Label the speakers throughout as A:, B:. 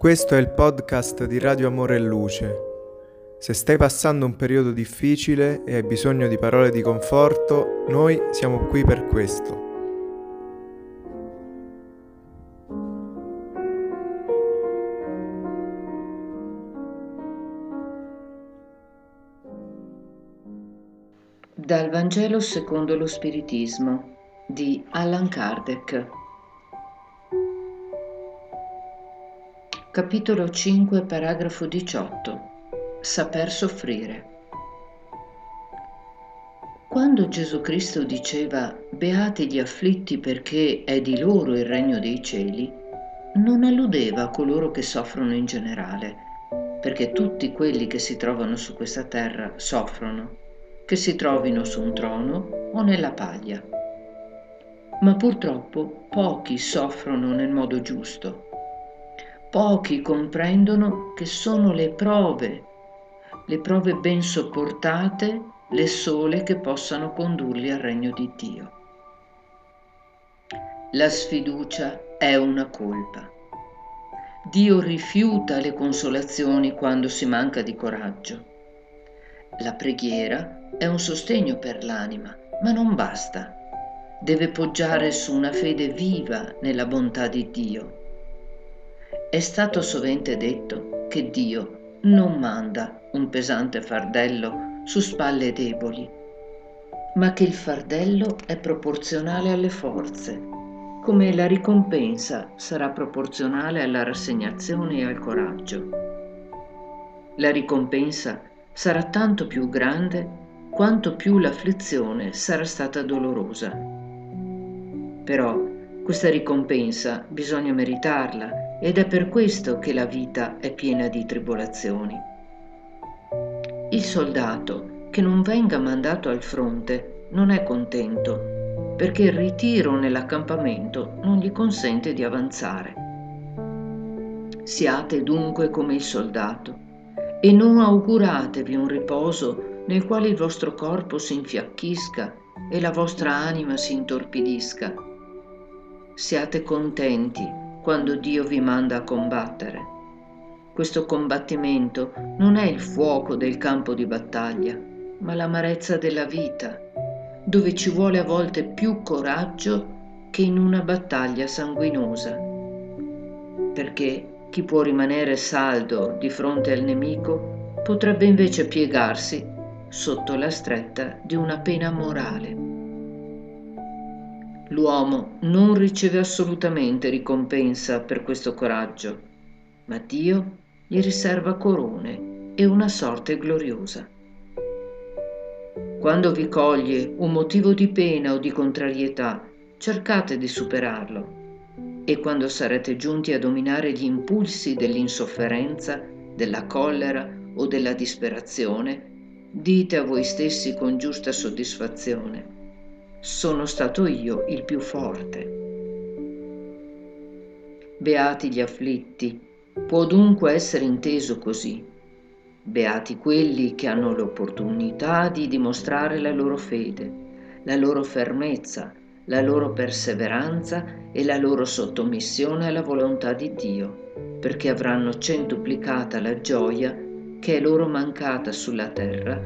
A: Questo è il podcast di Radio Amore e Luce. Se stai passando un periodo difficile e hai bisogno di parole di conforto, noi siamo qui per questo.
B: Dal Vangelo secondo lo Spiritismo di Allan Kardec Capitolo 5, paragrafo 18. Saper soffrire. Quando Gesù Cristo diceva Beati gli afflitti perché è di loro il regno dei cieli, non alludeva a coloro che soffrono in generale, perché tutti quelli che si trovano su questa terra soffrono, che si trovino su un trono o nella paglia. Ma purtroppo pochi soffrono nel modo giusto Pochi comprendono che sono le prove, le prove ben sopportate, le sole che possano condurli al regno di Dio. La sfiducia è una colpa. Dio rifiuta le consolazioni quando si manca di coraggio. La preghiera è un sostegno per l'anima, ma non basta. Deve poggiare su una fede viva nella bontà di Dio è stato sovente detto che Dio non manda un pesante fardello su spalle deboli, ma che il fardello è proporzionale alle forze, come la ricompensa sarà proporzionale alla rassegnazione e al coraggio. La ricompensa sarà tanto più grande quanto più l'afflizione sarà stata dolorosa. Però questa ricompensa bisogna meritarla ed è per questo che la vita è piena di tribolazioni. Il soldato che non venga mandato al fronte non è contento perché il ritiro nell'accampamento non gli consente di avanzare. Siate dunque come il soldato e non auguratevi un riposo nel quale il vostro corpo si infiacchisca e la vostra anima si intorpidisca. Siate contenti quando Dio vi manda a combattere. Questo combattimento non è il fuoco del campo di battaglia, ma l'amarezza della vita, dove ci vuole a volte più coraggio che in una battaglia sanguinosa. Perché chi può rimanere saldo di fronte al nemico potrebbe invece piegarsi sotto la stretta di una pena morale. L'uomo non riceve assolutamente ricompensa per questo coraggio, ma Dio gli riserva corone e una sorte gloriosa. Quando vi coglie un motivo di pena o di contrarietà, cercate di superarlo e quando sarete giunti a dominare gli impulsi dell'insofferenza, della collera o della disperazione, dite a voi stessi con giusta soddisfazione sono stato io il più forte. Beati gli afflitti, può dunque essere inteso così. Beati quelli che hanno l'opportunità di dimostrare la loro fede, la loro fermezza, la loro perseveranza e la loro sottomissione alla volontà di Dio, perché avranno centuplicata la gioia che è loro mancata sulla terra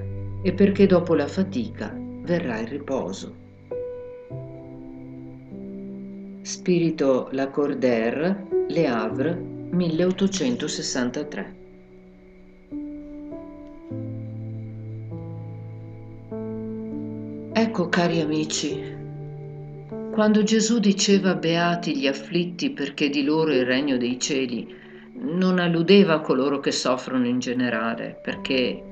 B: e perché dopo la fatica verrà il riposo. Spirito Lacordaire, Le Havre, 1863. Ecco cari amici, quando Gesù diceva beati gli afflitti perché di loro il regno dei cieli, non alludeva a coloro che soffrono in generale, perché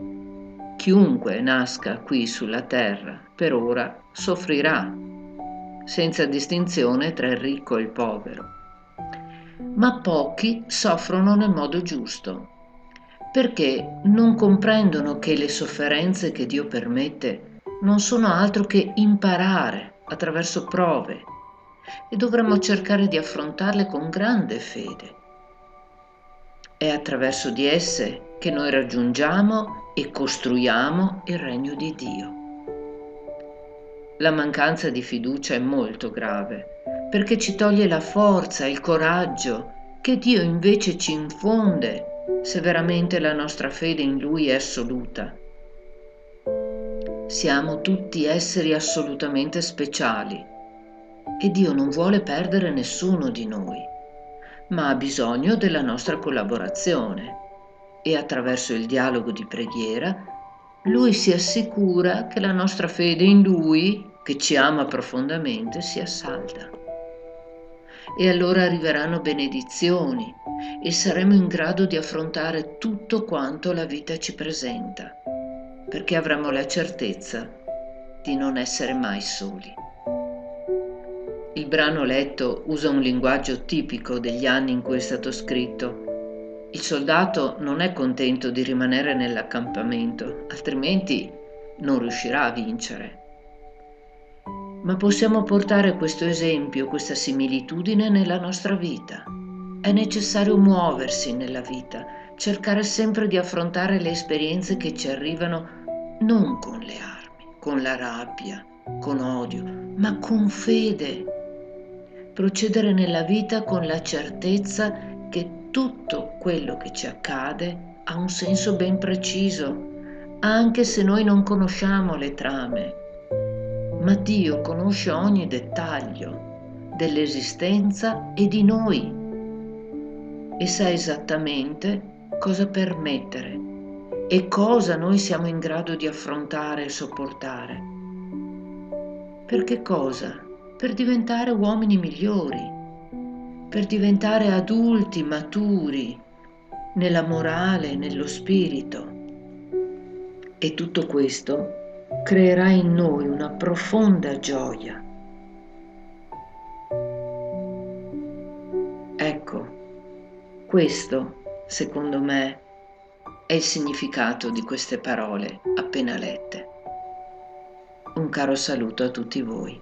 B: chiunque nasca qui sulla terra per ora soffrirà senza distinzione tra il ricco e il povero. Ma pochi soffrono nel modo giusto, perché non comprendono che le sofferenze che Dio permette non sono altro che imparare attraverso prove e dovremmo cercare di affrontarle con grande fede. È attraverso di esse che noi raggiungiamo e costruiamo il regno di Dio. La mancanza di fiducia è molto grave perché ci toglie la forza, il coraggio che Dio invece ci infonde se veramente la nostra fede in Lui è assoluta. Siamo tutti esseri assolutamente speciali e Dio non vuole perdere nessuno di noi, ma ha bisogno della nostra collaborazione e attraverso il dialogo di preghiera lui si assicura che la nostra fede in Lui, che ci ama profondamente, sia salda. E allora arriveranno benedizioni e saremo in grado di affrontare tutto quanto la vita ci presenta, perché avremo la certezza di non essere mai soli. Il brano letto usa un linguaggio tipico degli anni in cui è stato scritto il soldato non è contento di rimanere nell'accampamento, altrimenti non riuscirà a vincere. Ma possiamo portare questo esempio, questa similitudine nella nostra vita. È necessario muoversi nella vita, cercare sempre di affrontare le esperienze che ci arrivano non con le armi, con la rabbia, con odio, ma con fede. Procedere nella vita con la certezza che tutto quello che ci accade ha un senso ben preciso, anche se noi non conosciamo le trame. Ma Dio conosce ogni dettaglio dell'esistenza e di noi e sa esattamente cosa permettere e cosa noi siamo in grado di affrontare e sopportare. Per che cosa? Per diventare uomini migliori per diventare adulti, maturi, nella morale, nello spirito. E tutto questo creerà in noi una profonda gioia. Ecco, questo, secondo me, è il significato di queste parole appena lette. Un caro saluto a tutti voi.